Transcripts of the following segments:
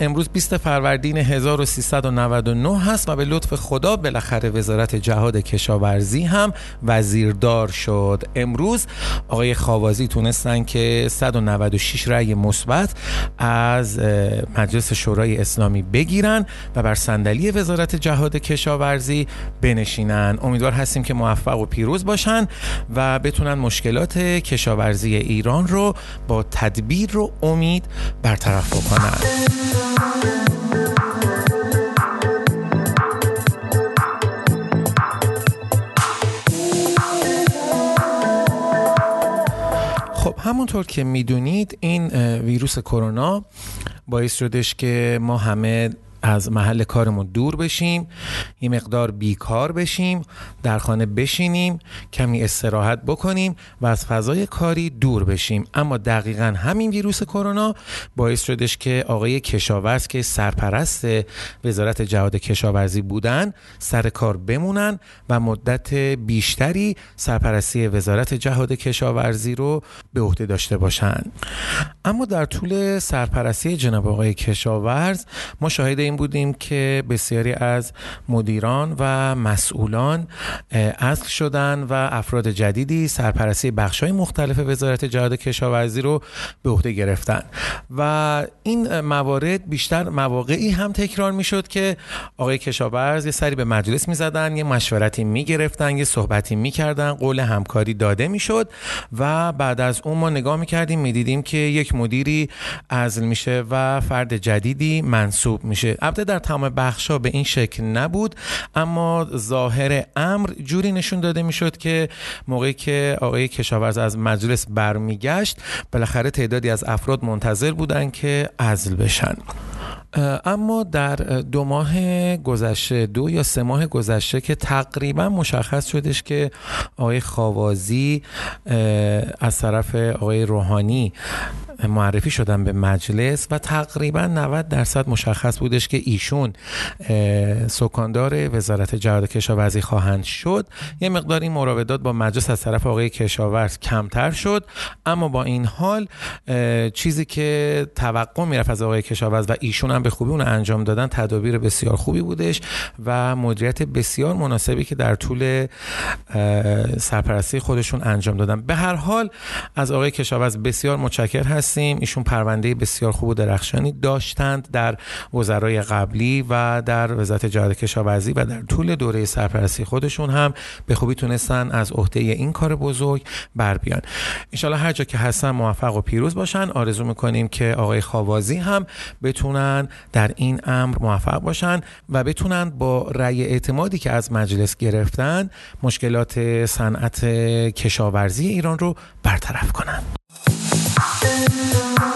امروز 20 فروردین 1399 هست و به لطف خدا بالاخره وزارت جهاد کشاورزی هم وزیردار شد. امروز آقای خاوازی تونستن که 196 رأی مثبت از مجلس شورای اسلامی بگیرن و بر صندلی وزارت جهاد کشاورزی بنشینن. امیدوار هستیم که موفق و پیروز باشن و بتونن مشکلات کشاورزی ایران رو با تدبیر و امید برطرف بکنن. همونطور که می‌دونید این ویروس کرونا باعث شدش که ما همه از محل کارمون دور بشیم یه مقدار بیکار بشیم در خانه بشینیم کمی استراحت بکنیم و از فضای کاری دور بشیم. اما دقیقا همین ویروس کرونا باعث شدش که آقای کشاورز که سرپرست وزارت جهاد کشاورزی بودن سر کار بمونن و مدت بیشتری سرپرستی وزارت جهاد کشاورزی رو به عهده داشته باشن. اما در طول سرپرستی جناب آقای کشاورز ما شاهد این بودیم که بسیاری از مدیران و مسئولان اصل شدن و افراد جدیدی سرپرستی های مختلف وزارت جهاد کشاورزی رو به عهده گرفتن. و این موارد بیشتر مواقعی هم تکرار می‌شد که آقای کشاورز یه سری به مجلس می‌زدن یه مشورتی می‌گرفتن یه صحبتی می‌کردن قول همکاری داده می‌شد و بعد از اون ما نگاه می‌کردیم می‌دیدیم که یک مدیری ازل میشه و فرد جدیدی منصوب میشه. البته در تمام بخشا به این شکل نبود اما ظاهر امر جوری نشون داده می‌شد که موقعی که آقای کشاورز از مجلس برمیگشت بالاخره تعدادی از افراد منتظر بودن که عزل بشن. اما در دو ماه گذشته دو یا سه ماه گذشته که تقریبا مشخص شدش که آقای خاوازی از طرف آقای روحانی معرفی شدن به مجلس و تقریبا 90 درصد مشخص بودش که ایشون سکاندار وزارت جهاد کشاورزی خواهند شد. یه مقدار این مراودات با مجلس از طرف آقای کشاورز کمتر شد اما با این حال چیزی که توقع می‌رفت از آقای کشاورز و ایشون هم به خوبی اون انجام دادن تدابیر بسیار خوبی بودش و مدیریت بسیار مناسبی که در طول سرپرستی خودشون انجام دادن. به هر حال از آقای کشاورز بسیار متشکر هست هستیم ایشون پرونده بسیار خوب و درخشانی داشتند در وزرای قبلی و در وزارت جهاد کشاورزی و در طول دوره سرپرستی خودشون هم به خوبی تونستن از عهده این کار بزرگ بر بیان. انشالله هر جا که هستن موفق و پیروز باشن. آرزو می‌کنیم که آقای خاوازی هم بتونن در این امر موفق باشن و بتونن با رأی اعتمادی که از مجلس گرفتن مشکلات صنعت کشاورزی ایران رو برطرف کنن. Thank you.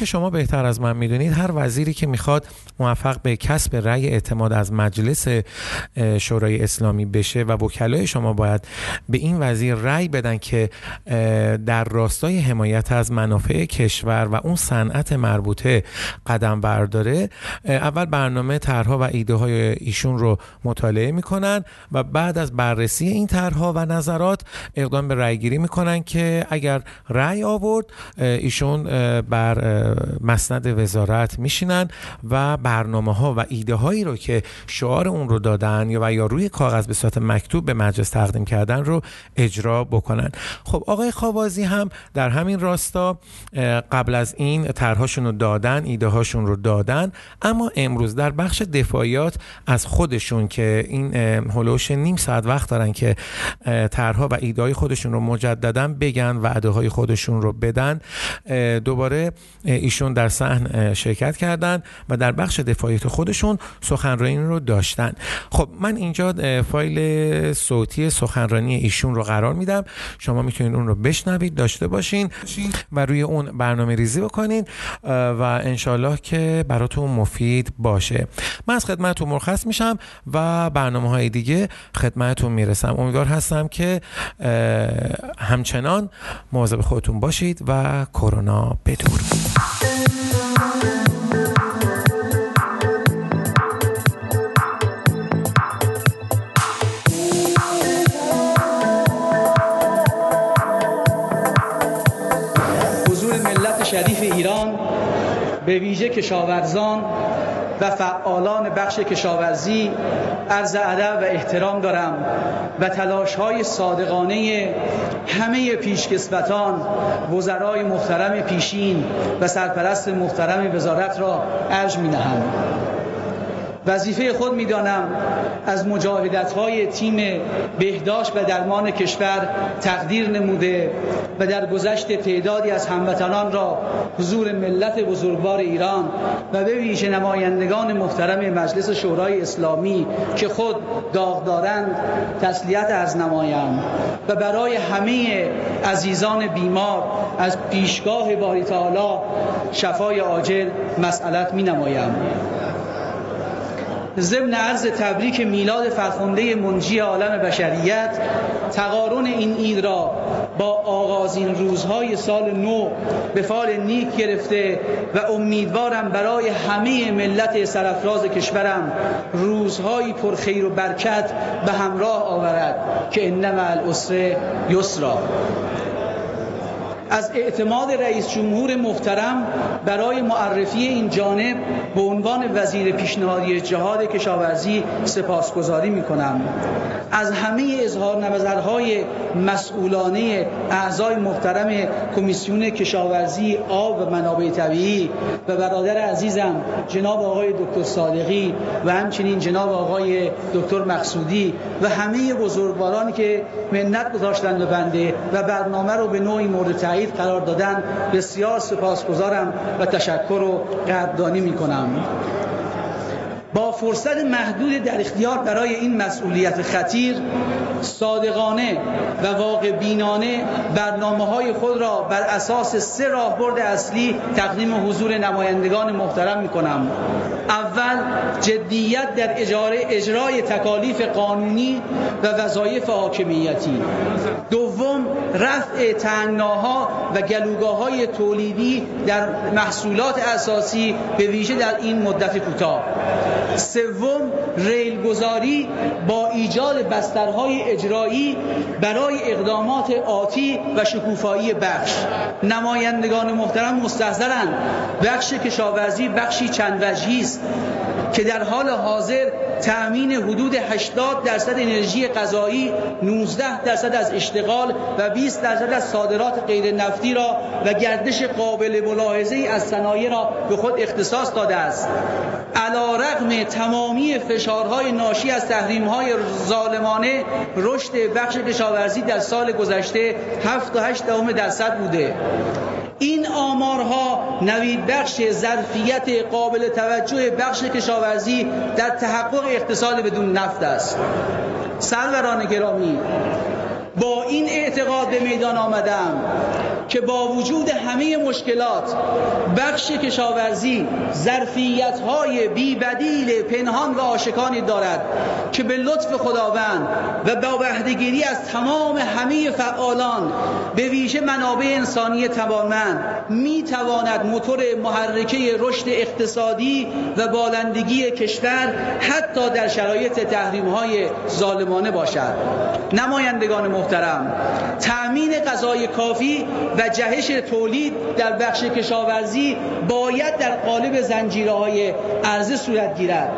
که شما بهتر از من می‌دونید هر وزیری که می‌خواد موفق به کسب رأی اعتماد از مجلس شورای اسلامی بشه و وکلای شما باید به این وزیر رأی بدن که در راستای حمایت از منافع کشور و اون صنعت مربوطه قدم برداره. اول برنامه طرحها و ایده های ایشون رو مطالعه می‌کنن و بعد از بررسی این طرحها و نظرات اقدام به رأی گیری می‌کنن که اگر رأی آورد ایشون بر مسند وزارت میشینن و برنامه ها و ایده هایی رو که شعار اون رو دادن یا و یا روی کاغذ به صورت مکتوب به مجلس تقدیم کردن رو اجرا بکنن. خب آقای خوابازی هم در همین راستا قبل از این طرحهاشون رو دادن ایده هاشون رو دادن اما امروز در بخش دفاعیات از خودشون که این هلوش نیم ساعت وقت دارن که طرحها و ایده های خودشون رو مجددا بگن وعده های خودشون رو بدن دوباره ایشون در صحن شرکت کردن و در بخش دفاعیت خودشون سخنرانی رو داشتن. خب من اینجا فایل صوتی سخنرانی ایشون رو قرار میدم. شما می‌تونید اون رو بشنوید داشته باشین و روی اون برنامه ریزی بکنین و انشالله که براتون مفید باشه. من از خدمتتون مرخص میشم و برنامه های دیگه خدمتتون می‌رسم. امیدوار هستم که همچنان مواظب خودتون باشید و کرونا بدور حضور ملت شریف ایران به ویژه کشاورزان و فعالان بخش کشاورزی عرض ادب و احترام دارم و تلاش های صادقانه همه پیشکسوتان وزرای محترم پیشین و سرپرست محترم وزارت را ارج می نهم. وظیفه خود می‌دانم از مجاهدت های تیم بهداشت و درمان کشور تقدیر نموده و در گذشت تعدادی از هموطنان را حضور ملت بزرگوار ایران و به ویژه نمایندگان محترم مجلس شورای اسلامی که خود داغ دارند تسلیت از نمایم و برای همه عزیزان بیمار از پیشگاه باری تعالی شفای عاجل مسئلت می نمایم ضمن عرض تبریک میلاد فرخنده منجی عالم بشریت تقارن این عید را با آغازین روزهای سال نو به فال نیک گرفته و امیدوارم برای همه ملت سرفراز کشورم روزهایی پرخیر و برکت به همراه آورد که انما الاسر یسرا. از اعتماد رئیس جمهور محترم برای معرفی این جانب به عنوان وزیر پیشنهادی جهاد کشاورزی سپاسگزاری می کنم از همه اظهار نظرهای مسئولانه اعضای محترم کمیسیون کشاورزی آب و منابع طبیعی و برادر عزیزم جناب آقای دکتر صادقی و همچنین جناب آقای دکتر مقصودی و همه بزرگوارانی که منت گذاشتن به بنده و برنامه رو به نوعی مورد تایید قرار دادن. بسیار سپاسگزارم و تشکر و قدردانی می کنم با فرصت محدود در اختیار برای این مسئولیت خطیر صادقانه و واقع بینانه برنامه های خود را بر اساس سه راهبرد اصلی تقدیم حضور نمایندگان محترم می کنم اول جدیت در اجاره اجرای تکالیف قانونی و وظایف حاکمیتی. دوم رفع تنگناها و گلوگاه های تولیدی در محصولات اساسی به ویژه در این مدت کوتاه. سوم ریلگذاری با ایجاد بسترهای اجرایی برای اقدامات آتی و شکوفایی بخش. نمایندگان محترم مستحضرند بخش کشاورزی بخشی چند وجهی است که در حال حاضر تأمین حدود 80 درصد انرژی غذایی 19 درصد از اشتغال و 20 درصد از صادرات غیر نفتی را و گردش قابل ملاحظه از صنایع را به خود اختصاص داده است. علا رغم تمامی فشارهای ناشی از تحریمهای ظالمانه رشد بخش کشاورزی در سال گذشته 7 تا 8 درصد بوده. این آمارها نوید بخش ظرفیت قابل توجه بخش کشاورزی در تحقق اقتصاد بدون نفت است. سروران گرامی با این اعتقاد به میدان آمدم. که با وجود همه مشکلات بخش کشاورزی ظرفیت های بی بدیل پنهان و آشکانی دارد که به لطف خداوند و با بهدهگیری از تمام همه فعالان به ویژه منابع انسانی توانمند می تواند موتور محرکه رشد اقتصادی و بالندگی کشور حتی در شرایط تحریم های ظالمانه باشد. نمایندگان محترم تأمین غذای کافی و جهش تولید در بخش کشاورزی باید در قالب زنجیره های عرضه صورت گیرد.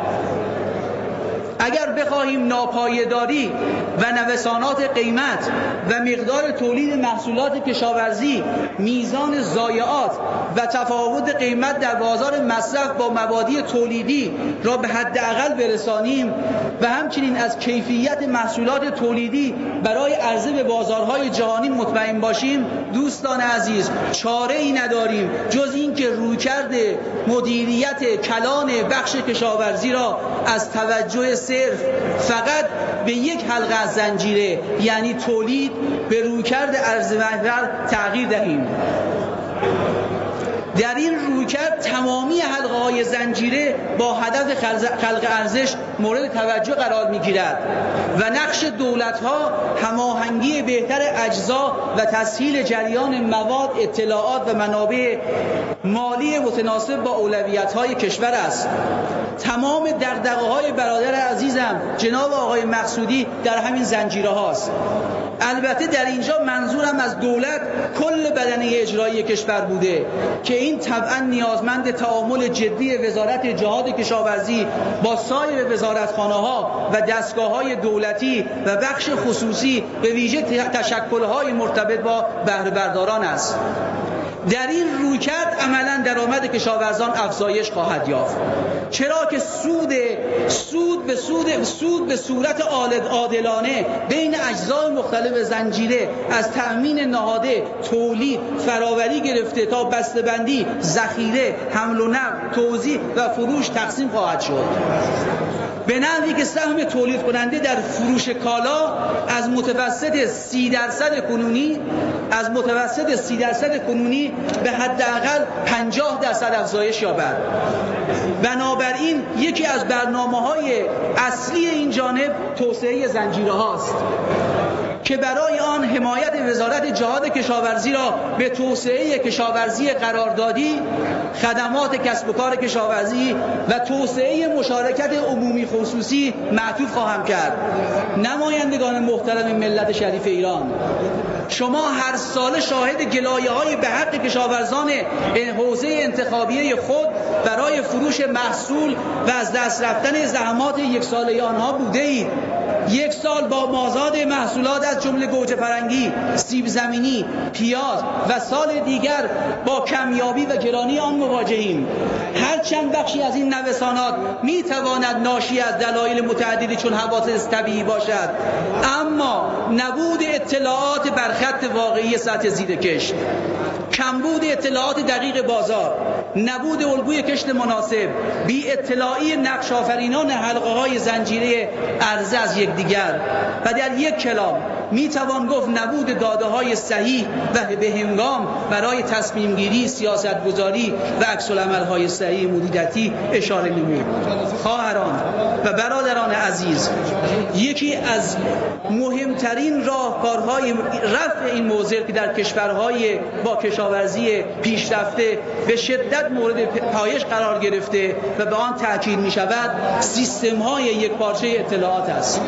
اگر بخواهیم ناپایداری و نوسانات قیمت و مقدار تولید محصولات کشاورزی میزان ضایعات و تفاوت قیمت در بازار مصرف با مبادی تولیدی را به حداقل برسانیم و همچنین از کیفیت محصولات تولیدی برای عرضه به بازارهای جهانی مطمئن باشیم دوستان عزیز چاره ای نداریم جز اینکه رویکرد مدیریت کلان بخش کشاورزی را از توجه صرف فقط به یک حلقه از زنجیره یعنی تولید به رویکرد ارز تغییر دهیم. در این رویکرد تمامی حلقه های زنجیره با هدف خلق ارزش مورد توجه قرار می گیرد و نقش دولت ها هماهنگی بهتر اجزا و تسهیل جریان مواد اطلاعات و منابع مالی متناسب با اولویت های کشور است. تمام دقدقه های برادر عزیزم جناب آقای مقصودی در همین زنجیره هاست البته در اینجا منظورم از دولت کل بدنه اجرایی کشور بوده که این طبعا نیازمند تعامل جدی وزارت جهاد کشاورزی با سایر وزارتخانه ها و دستگاه های دولتی و بخش خصوصی به ویژه تشکل های مرتبط با بهره برداران است. در این رویکرد عملا درآمد کشاورزان افزایش خواهد یافت. چرا که سود سود به سود سود به صورت عادلانه بین اجزای مختلف زنجیره از تأمین نهاده تولید فراوری گرفته تا بسته‌بندی ذخیره حمل و نقل توزیع و فروش تقسیم خواهد شد. به نحوی که سهم تولید کننده در فروش کالا از متوسط سی درصد کنونی از متوسط سی درصد کنونی به حداقل 50 درصد افزایش یابد. بنابراین یکی از برنامه های اصلی این جانب توسعه زنجیره هاست که برای آن حمایت وزارت جهاد کشاورزی را به توسعه کشاورزی قراردادی خدمات کسب و کار کشاورزی و توسعه مشارکت عمومی خصوصی معطوف خواهم کرد. نمایندگان محترم ملت شریف ایران شما هر سال شاهد گلایه های به حق کشاورزان حوزه انتخابی خود برای فروش محصول و از دست رفتن زحمات یک ساله آنها بوده اید. یک سال با مازاد محصولات از جمله گوجه فرنگی، سیب زمینی، پیاز و سال دیگر با کمیابی و گرانی آن مواجهیم. هر چند بخشی از این نوسانات می تواند ناشی از دلایل متعددی چون حوادث طبیعی باشد اما نبود اطلاعات بر خط واقعی سطح زیر کشت کمبود اطلاعات دقیق بازار نبود الگوی کشت مناسب. بی اطلاعی نقش آفرینان حلقه های زنجیره عرضه از یکدیگر. و در یک کلام می توان گفت نبود داده های صحیح و به هنگام برای تصمیم گیری سیاست گذاری و عکس های صحیح مدیریتی اشاره نمود. خواهران و برادران عزیز یکی از مهمترین راهکارهای رفع این موضوع که در کشورهای با کشاورزی پیشرفته به شدت مورد پایش قرار گرفته و به آن تاکید می شود سیستم های یک پارچه اطلاعات است.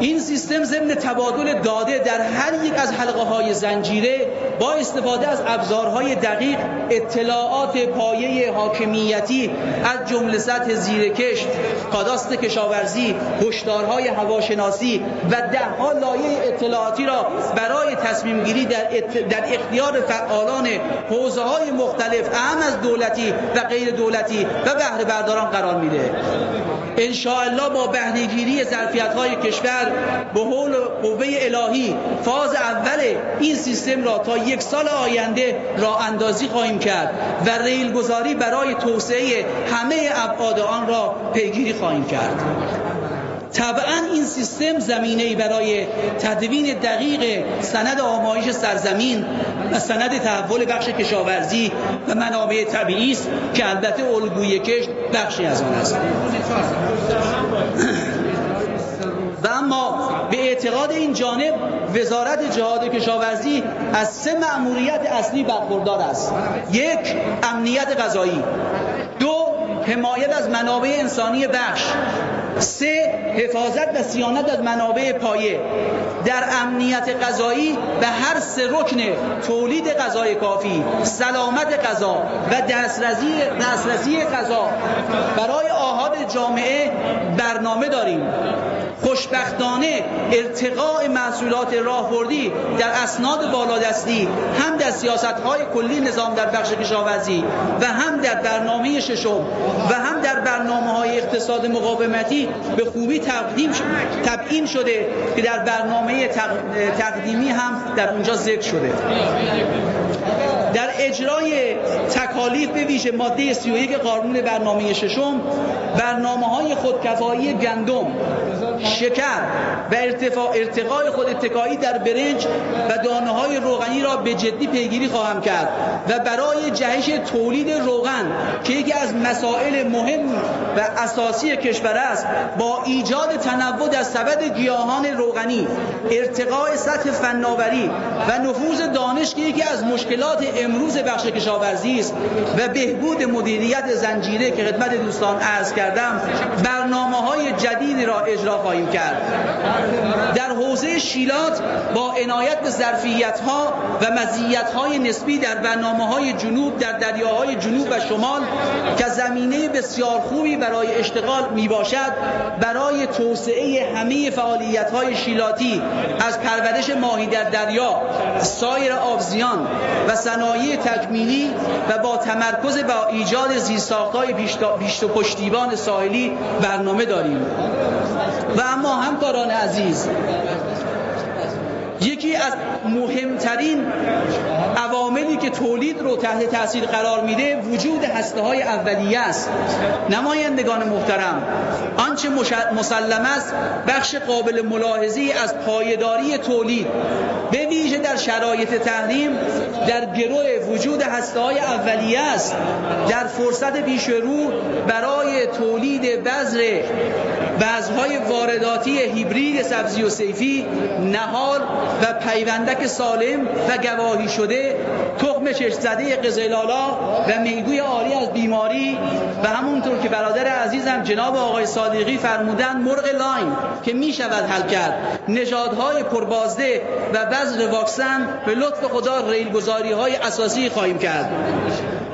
این سیستم ضمن تبادل داده در هر یک از حلقه های زنجیره با استفاده از ابزارهای دقیق اطلاعات پایه حاکمیتی از جمله سطح زیرکشت کاداست کشاورزی هشدارهای هواشناسی و دهها لایه اطلاعاتی را برای تصمیم گیری در, در اختیار فعالان حوزه های مختلف اهم از دولتی و غیر دولتی و بهره برداران قرار میده. انشاءالله با بهنهگیری ظرفیت های کشور به حول قوه الهی فاز اول این سیستم را تا یک سال آینده را اندازی خواهیم کرد و ریل گذاری برای توسعه همه ابعاد آن را پیگیری خواهیم کرد. طبعا این سیستم زمینه برای تدوین دقیق سند آمایش سرزمین و سند تحول بخش کشاورزی و منابع طبیعی است که البته الگوی کشت بخشی از آن است. و اما به اعتقاد این جانب وزارت جهاد کشاورزی از سه مأموریت اصلی برخوردار است. یک امنیت غذایی. دو حمایت از منابع انسانی بخش. سه حفاظت و سیانت از منابع پایه. در امنیت غذایی به هر سه رکن تولید غذای کافی سلامت غذا و دسترسی دسترسی غذا برای جامعه برنامه داریم. خوشبختانه ارتقاء محصولات راهبردی در اسناد بالادستی هم در سیاست های کلی نظام در بخش کشاورزی و هم در برنامه ششم و هم در برنامه های اقتصاد مقاومتی به خوبی تقدیم تبیین شده که در برنامه تقدیمی هم در اونجا ذکر شده. در اجرای تکالیف به ویژه ماده 31 قانون برنامه ششم برنامه های خودکفایی گندم شکر و ارتفاع ارتقای خود اتکایی در برنج و دانه های روغنی را به جدی پیگیری خواهم کرد و برای جهش تولید روغن که یکی از مسائل مهم و اساسی کشور است با ایجاد تنوع در سبد گیاهان روغنی ارتقای سطح فناوری و نفوذ دانش که یکی از مشکلات امروز بخش کشاورزی است و بهبود مدیریت زنجیره که خدمت دوستان عرض کردم برنامه های جدیدی را اجرا خواهیم کرد. حوزه شیلات با عنایت به ظرفیت ها و مزیت های نسبی در برنامه های جنوب در دریاهای جنوب و شمال که زمینه بسیار خوبی برای اشتغال می باشد برای توسعه همه فعالیت های شیلاتی از پرورش ماهی در دریا سایر آبزیان و صنایع تکمیلی و با تمرکز با ایجاد زیرساختهای بیشت و پشتیبان ساحلی برنامه داریم. و اما همکاران عزیز یکی از مهمترین عواملی که تولید رو تحت تاثیر قرار میده وجود هسته های اولیه است. نمایندگان محترم آنچه مسلم است بخش قابل ملاحظی از پایداری تولید. به ویژه در شرایط تحریم در گرو وجود هسته های اولیه است. در فرصت پیش رو برای تولید بذر بذرهای وارداتی هیبرید سبزی و صیفی نهال و پیوندک سالم و گواهی شده تخم چشم زده قزل‌آلا و میگوی عاری از بیماری و همونطور که برادر عزیزم جناب آقای صادقی فرمودن مرغ line که می شود حل کرد. نژادهای پربازده و بذر واکسن به لطف خدا ریلگذاری های اساسی خواهیم کرد.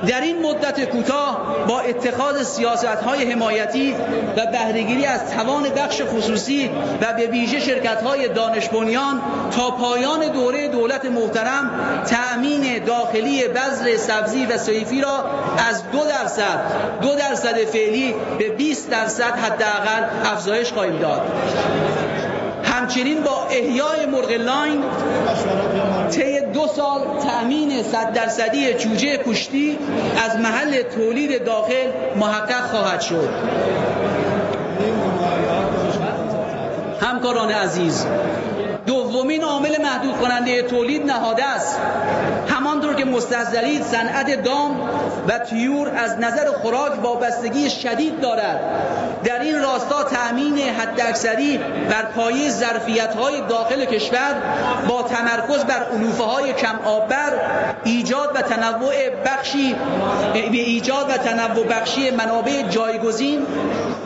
در این مدت کوتاه با اتخاذ سیاست های حمایتی و بهرهگیری از توان بخش خصوصی و به ویژه شرکت های دانش بنیان تا پایان دوره دولت محترم تأمین داخلی بذر سبزی و سیفی را از دو درصد دو درصد فعلی به 20 درصد حداقل افزایش خواهیم داد. همچنین با احیای مرغ لاین طی دو سال تأمین صد درصدی جوجه پشتی از محل تولید داخل محقق خواهد شد. همکاران عزیز دومین عامل محدود کننده تولید نهاده است. همانطور که مستحضرید صنعت دام و تیور از نظر خوراک وابستگی شدید دارد. در این راستا تأمین حداکثری بر پایه ظرفیت های داخل کشور با تمرکز بر علوفه های کم آببر ایجاد و تنوع بخشی ایجاد و تنوع بخشی منابع جایگزین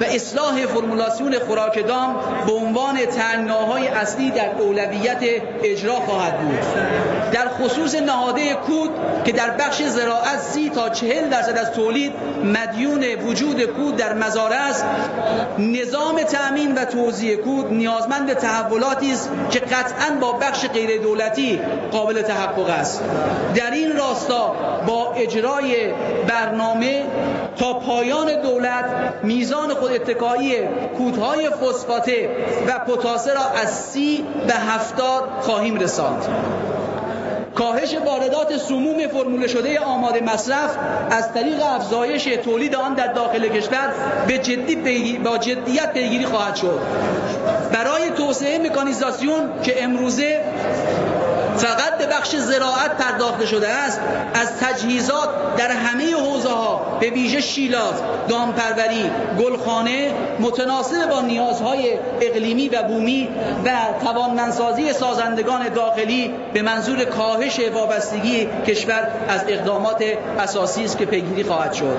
و اصلاح فرمولاسیون خوراک دام به عنوان تنگناهای اصلی در اولویت اجرا خواهد بود. در خصوص نهاده کود که در بخش زراعت سی تا چهل درصد از تولید مدیون وجود کود در مزارع است نظام تأمین و توزیع کود نیازمند به تحولاتی است که قطعا با بخش غیر دولتی قابل تحقق است. در این راستا با اجرای برنامه تا پایان دولت میزان خود اتکایی کودهای فسفاته و پتاسه را از سی به هفتاد خواهیم رساند. کاهش واردات سموم فرموله شده آماده مصرف از طریق افزایش تولید آن در داخل کشور به جدی با جدیت پیگیری خواهد شد. برای توسعه مکانیزاسیون که امروزه فقط به بخش زراعت پرداخته شده است از تجهیزات در همه حوزه ها به ویژه شیلات، دامپروری، گلخانه متناسب با نیازهای اقلیمی و بومی و توانمندسازی سازندگان داخلی به منظور کاهش وابستگی کشور از اقدامات اساسی است که پیگیری خواهد شد.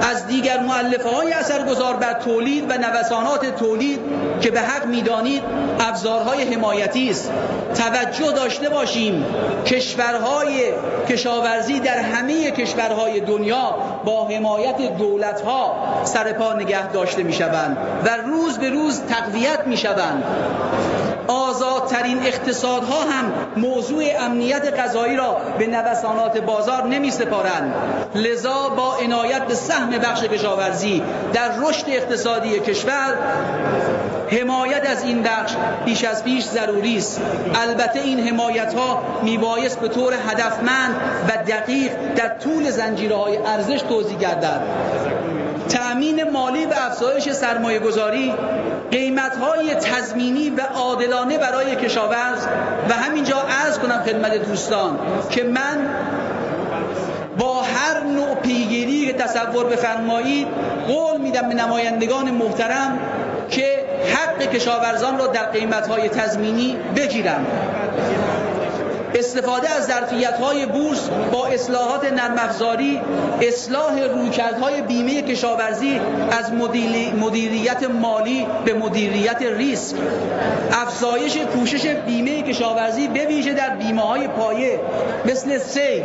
از دیگر معلفه های اثرگذار بر تولید و نوسانات تولید که به حق می‌دانید ابزارهای حمایتی است. توجه داشته باشیم کشورهای کشاورزی در همه کشورهای دنیا با حمایت دولتها سرپا نگه داشته می شوند و روز به روز تقویت می شوند آزادترین اقتصادها هم موضوع امنیت غذایی را به نوسانات بازار نمی سپارند لذا با عنایت به سهم بخش کشاورزی در رشد اقتصادی کشور حمایت از این بخش بیش از پیش ضروری است. البته این حمایت ها میبایست به طور هدفمند و دقیق در طول زنجیرهای ارزش توضیح گردد. تأمین مالی و افزایش سرمایه گذاری قیمت های تضمینی و عادلانه برای کشاورز و همینجا عرض کنم خدمت دوستان که من با هر نوع پیگیری که تصور بفرمایید قول میدم به نمایندگان محترم که حق کشاورزان را در قیمت های تضمینی بگیرم. استفاده از ظرفیت‌های بورس با اصلاحات نرم اصلاح رویکردهای بیمه کشاورزی از مدیریت مالی به مدیریت ریسک. افزایش کوشش بیمه کشاورزی به ویژه در بیمه های پایه مثل سیل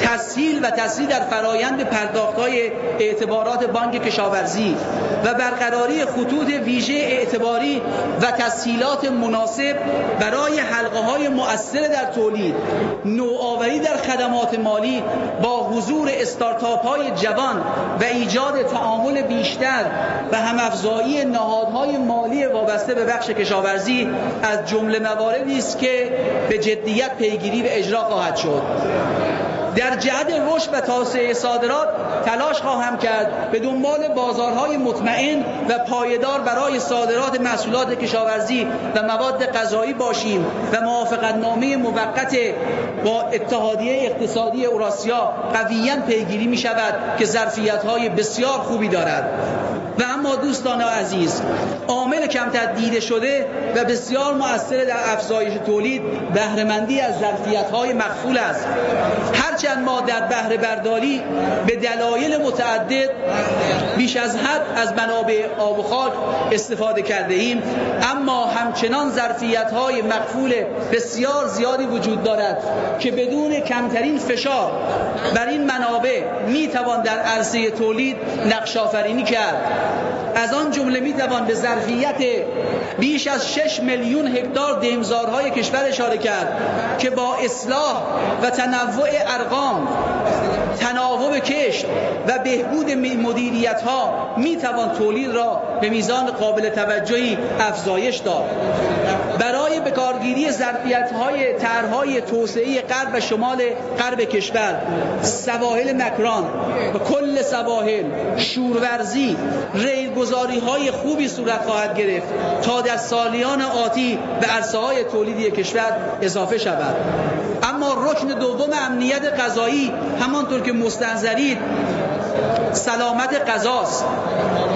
تسهیل و تسهیل در فرایند پرداخت های اعتبارات بانک کشاورزی و برقراری خطوط ویژه اعتباری و تسهیلات مناسب برای حلقه های مؤثر در تولید. نوآوری در خدمات مالی با حضور استارتاپ های جوان و ایجاد تعامل بیشتر و همافزایی نهادهای مالی وابسته به بخش کشاورزی از جمله مواردی است که به جدیت پیگیری و اجرا خواهد شد. در جهت رشد و توسعه صادرات تلاش خواهم کرد به دنبال بازارهای مطمئن و پایدار برای صادرات محصولات کشاورزی و مواد غذایی باشیم و موافقت نامه موقت با اتحادیه اقتصادی اوراسیا قویا پیگیری می شود که ظرفیت های بسیار خوبی دارد. و اما دوستان عزیز عامل کمتر دیده شده و بسیار مؤثر در افزایش تولید بهرهمندی از ظرفیت های مخفول است. هرچند ما در بهره برداری به دلایل متعدد بیش از حد از منابع آب و خاک استفاده کرده ایم اما همچنان ظرفیت های مخفول بسیار زیادی وجود دارد که بدون کمترین فشار بر این منابع می توان در عرصه تولید نقش آفرینی کرد. از آن جمله می توان به ظرفیت بیش از 6 میلیون هکتار دمزارهای کشور اشاره کرد که با اصلاح و تنوع ارقام تناوب کشت و بهبود مدیریت ها می توان تولید را به میزان قابل توجهی افزایش داد. برای بکارگیری ظرفیت های طرحهای توسعه غرب و شمال غرب کشور سواحل مکران و کل سواحل شورورزی ریلگذاری های خوبی صورت خواهد گرفت تا در سالیان آتی به عرصه های تولیدی کشور اضافه شود. اما رکن دوم امنیت غذایی همانطور که مستنظرید سلامت غذاست.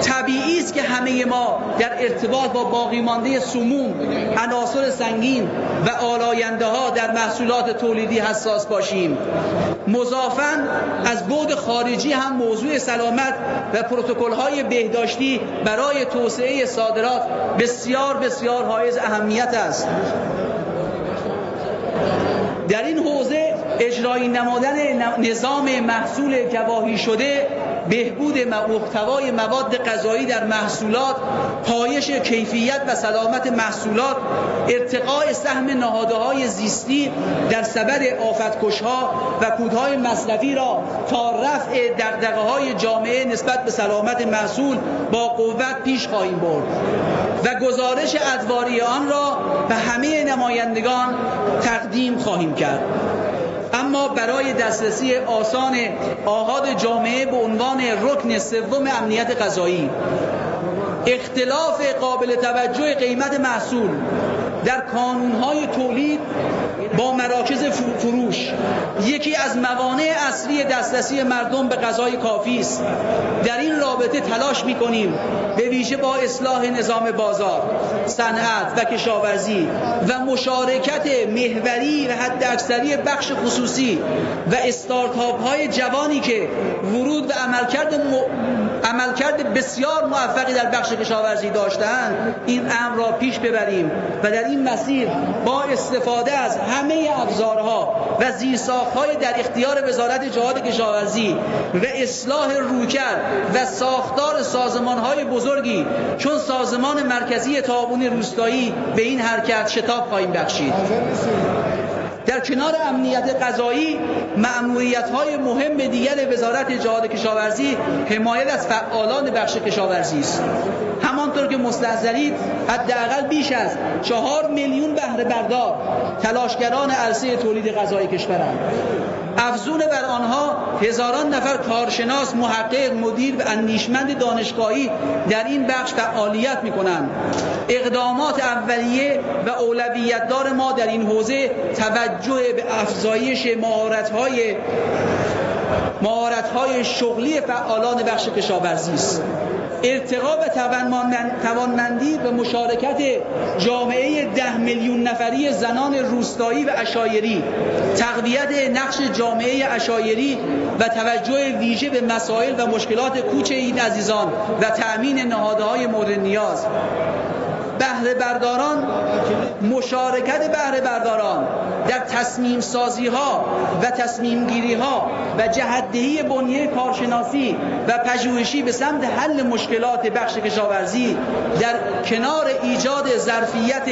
طبیعی است که همه ما در ارتباط با باقی مانده سموم عناصر سنگین و آلاینده ها در محصولات تولیدی حساس باشیم. مضافا از بود خارجی هم موضوع سلامت و پروتکل های بهداشتی برای توسعه صادرات بسیار بسیار حائز اهمیت است در این حوزه اجرایی نمادن نظام محصول گواهی شده بهبود محتوای مواد غذایی در محصولات پایش کیفیت و سلامت محصولات ارتقاء سهم نهادهای زیستی در سبد آفتکشها و کودهای مصرفی را تا رفع دقدقه های جامعه نسبت به سلامت محصول با قوت پیش خواهیم برد. و گزارش ادواری آن را به همه نمایندگان تقدیم خواهیم کرد. اما برای دسترسی آسان آهاد جامعه به عنوان رکن سوم امنیت غذایی اختلاف قابل توجه قیمت محصول در کانونهای تولید با مراکز فروش. یکی از موانع اصلی دسترسی مردم به غذای کافی است. در این رابطه تلاش می کنیم به ویژه با اصلاح نظام بازار صنعت و کشاورزی و مشارکت محوری و حد اکثری بخش خصوصی و استارتاپ های جوانی که ورود و عملکرد م... عملکرد بسیار موفقی در بخش کشاورزی داشتند این امر را پیش ببریم و در این مسیر با استفاده از همه ابزارها و های در اختیار وزارت جهاد کشاورزی و اصلاح رویکرد و ساختار های بزرگی چون سازمان مرکزی تعاون روستایی به این حرکت شتاب خواهیم بخشید. در کنار امنیت غذایی معمولیت های مهم دیگر وزارت جهاد کشاورزی حمایت از فعالان بخش کشاورزی است. همانطور که مستحضرید حداقل بیش از چهار میلیون بهره بردار تلاشگران عرصه تولید غذای کشورند. افزون بر آنها هزاران نفر کارشناس محقق مدیر و اندیشمند دانشگاهی در این بخش فعالیت می کنند اقدامات اولیه و اولویتدار ما در این حوزه توجه به افزایش مهارت‌های های شغلی فعالان بخش کشاورزی است. ارتقا و توانمندی و مشارکت جامعه ده میلیون نفری زنان روستایی و اشایری تقویت نقش جامعه اشایری و توجه ویژه به مسائل و مشکلات کوچ این عزیزان و تأمین نهادهای مورد نیاز. بهره برداران مشارکت بهره برداران در تصمیم سازی ها و تصمیم گیری ها و جهدهی بنیه کارشناسی و پژوهشی به سمت حل مشکلات بخش کشاورزی در کنار ایجاد ظرفیت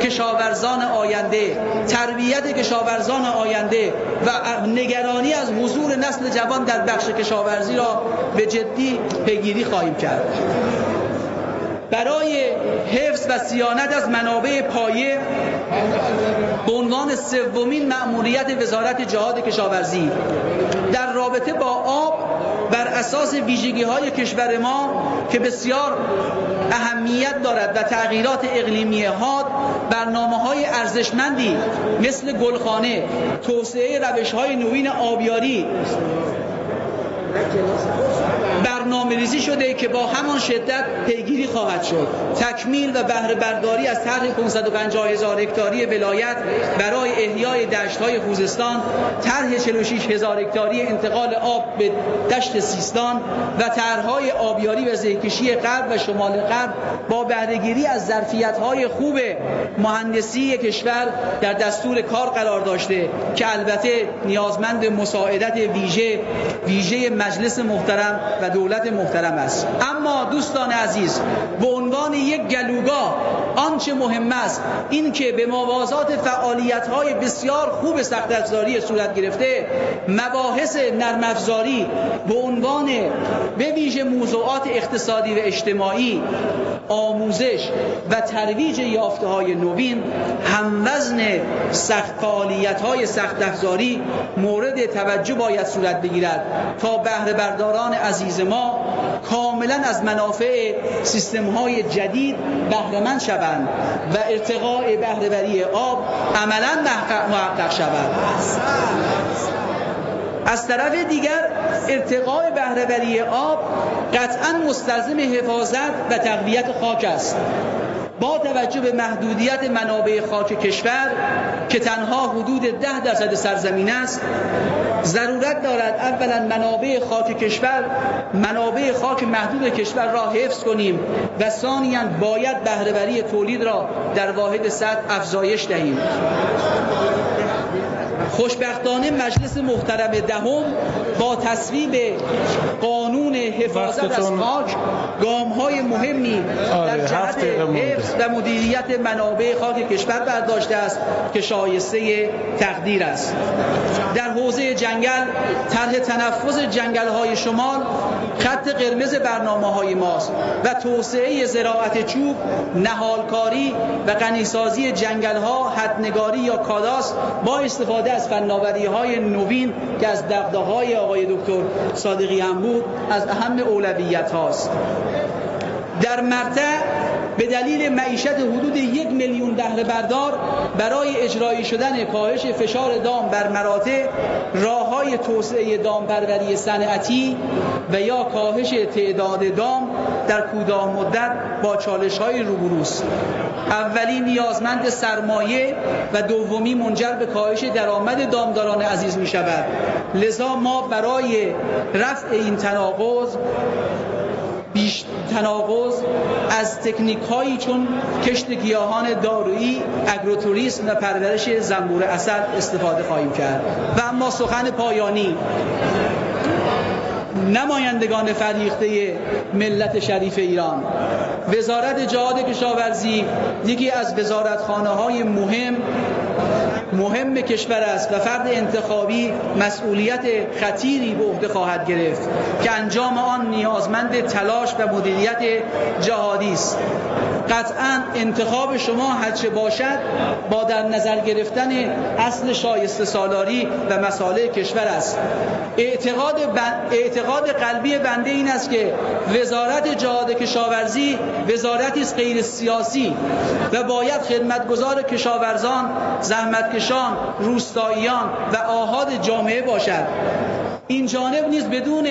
کشاورزان آینده تربیت کشاورزان آینده و نگرانی از حضور نسل جوان در بخش کشاورزی را به جدی پیگیری خواهیم کرد. برای حفظ و سیانت از منابع پایه به عنوان سومین مأموریت وزارت جهاد کشاورزی. در رابطه با آب بر اساس ویژگی های کشور ما که بسیار اهمیت دارد و تغییرات اقلیمی حاد برنامه های ارزشمندی مثل گلخانه توسعه روش های نوین آبیاری برنامه ریزی شده که با همان شدت پیگیری خواهد شد. تکمیل و بهره برداری از طرح 550 هزار هکتاری ولایت برای احیای دشت های خوزستان طرح 46 هزار هکتاری انتقال آب به دشت سیستان و طرحهای آبیاری و زیرکشی غرب و شمال غرب با بهرهگیری از ظرفیت های خوب مهندسی کشور در دستور کار قرار داشته که البته نیازمند مساعدت ویژه ویژه مجلس محترم و دولت محترم است. اما دوستان عزیز به عنوان یک گلوگاه آنچه مهم است این که به موازات فعالیت های بسیار خوب سخت افزاری صورت گرفته مباحث نرم افزاری به عنوان به ویژه موضوعات اقتصادی و اجتماعی آموزش و ترویج یافته های نوین هموزن سخت فعالیت های سخت افزاری مورد توجه باید صورت بگیرد. تا بهره برداران عزیز ما کاملا از منافع سیستم های جدید بهرهمند شوند و ارتقاء بهرهوری آب عملا محقق شود. از طرف دیگر ارتقاء بهرهوری آب قطعا مستلزم حفاظت و تقویت خاک است. با توجه به محدودیت منابع خاک کشور که تنها حدود ده درصد سرزمین است ضرورت دارد اولا منابع خاک کشور منابع خاک محدود کشور را حفظ کنیم و ثانیا باید بهرهوری تولید را در واحد سطح افزایش دهیم. خوشبختانه مجلس محترم دهم با تصویب قانون حفاظت از خاک گام های مهمی آره، در جهت حفظ و مدیریت منابع خاک کشور برداشته است که شایسته تقدیر است. در حوزه جنگل طرح تنفذ جنگل های شمال خط قرمز برنامه های ماست و توسعه زراعت چوب نهالکاری و غنیسازی جنگل ها حدنگاری یا کاداست با استفاده از فناوری های نوین که از دقده های آقای دکتر صادقی هم بود از اهم اولویت هاست. در مرتع به دلیل معیشت حدود یک میلیون بهره بردار برای اجرایی شدن کاهش فشار دام بر مراتع راه های توسعه دامپروری صنعتی و یا کاهش تعداد دام در کوتاه مدت با چالش های روبروست اولی نیازمند سرمایه و دومی منجر به کاهش درآمد دامداران عزیز می شود لذا ما برای رفع این تناقض بیش تناقض از تکنیک هایی چون کشت گیاهان دارویی اگروتوریسم و پرورش زنبور اصل استفاده خواهیم کرد. و اما سخن پایانی. نمایندگان فریخته ملت شریف ایران. وزارت جهاد کشاورزی یکی از وزارتخانه های مهم مهم کشور است و فرد انتخابی مسئولیت خطیری به عهده خواهد گرفت که انجام آن نیازمند تلاش و مدیریت جهادی است. قطعا انتخاب شما هرچه باشد با در نظر گرفتن اصل شایسته سالاری و مسائل کشور است. اعتقاد, اعتقاد قلبی بنده این است که وزارت جهاد کشاورزی وزارتی است غیر سیاسی و باید خدمتگزار کشاورزان زحمتکشان روستاییان و آهاد جامعه باشد. این جانب نیز بدون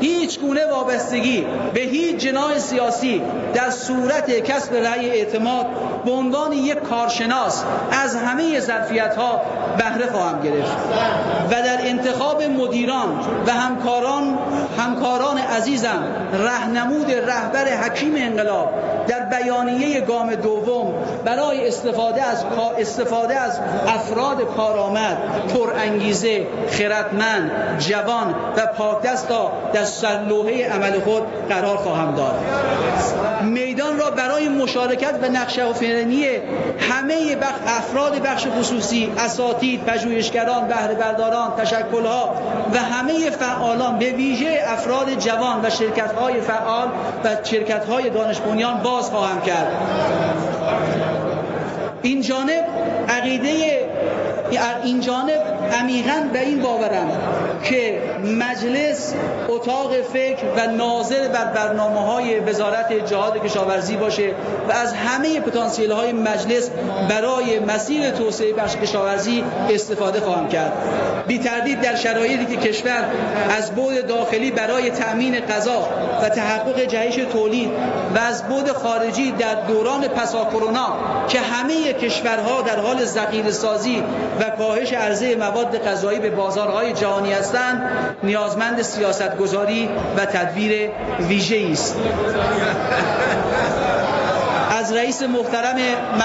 هیچ گونه وابستگی به هیچ جناح سیاسی در صورت کسب رأی اعتماد به عنوان یک کارشناس از همه ظرفیت ها بهره خواهم گرفت و در انتخاب مدیران و همکاران همکاران عزیزم رهنمود رهبر حکیم انقلاب در بیانیه گام دوم برای استفاده از استفاده از افراد کارآمد پرانگیزه خردمند جوان و پاکدست تا در سرلوحه عمل خود قرار خواهم داد. میدان را برای مشارکت و نقشه افرینی همه بخ... افراد بخش خصوصی اساتید پژوهشگران بهره برداران تشکلها و همه فعالان به ویژه افراد جوان و شرکت های فعال و شرکت های دانش بنیان باز خواهم کرد. این جانب عقیده این جانب عمیقا به این باورم که مجلس اتاق فکر و ناظر بر برنامه های وزارت جهاد کشاورزی باشه و از همه پتانسیل های مجلس برای مسیر توسعه بخش کشاورزی استفاده خواهم کرد. بی تردید در شرایطی که کشور از بود داخلی برای تأمین غذا و تحقق جهش تولید و از بود خارجی در دوران پسا کرونا که همه کشورها در حال ذخیره سازی و کاهش عرضه مواد غذایی به بازارهای جهانی هستند نیازمند سیاستگذاری و تدبیر ویژه‌ای است. رئیس محترم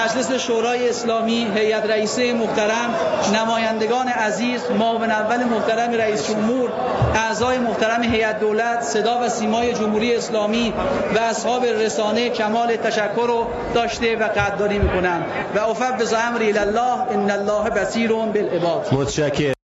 مجلس شورای اسلامی هیئت رئیسه محترم نمایندگان عزیز معاون اول محترم رئیس جمهور اعضای محترم هیئت دولت صدا و سیمای جمهوری اسلامی و اصحاب رسانه کمال تشکر رو داشته و قدردانی می‌کنم. و افوض امری الله ان الله بصیر بالعباد. متشکرم.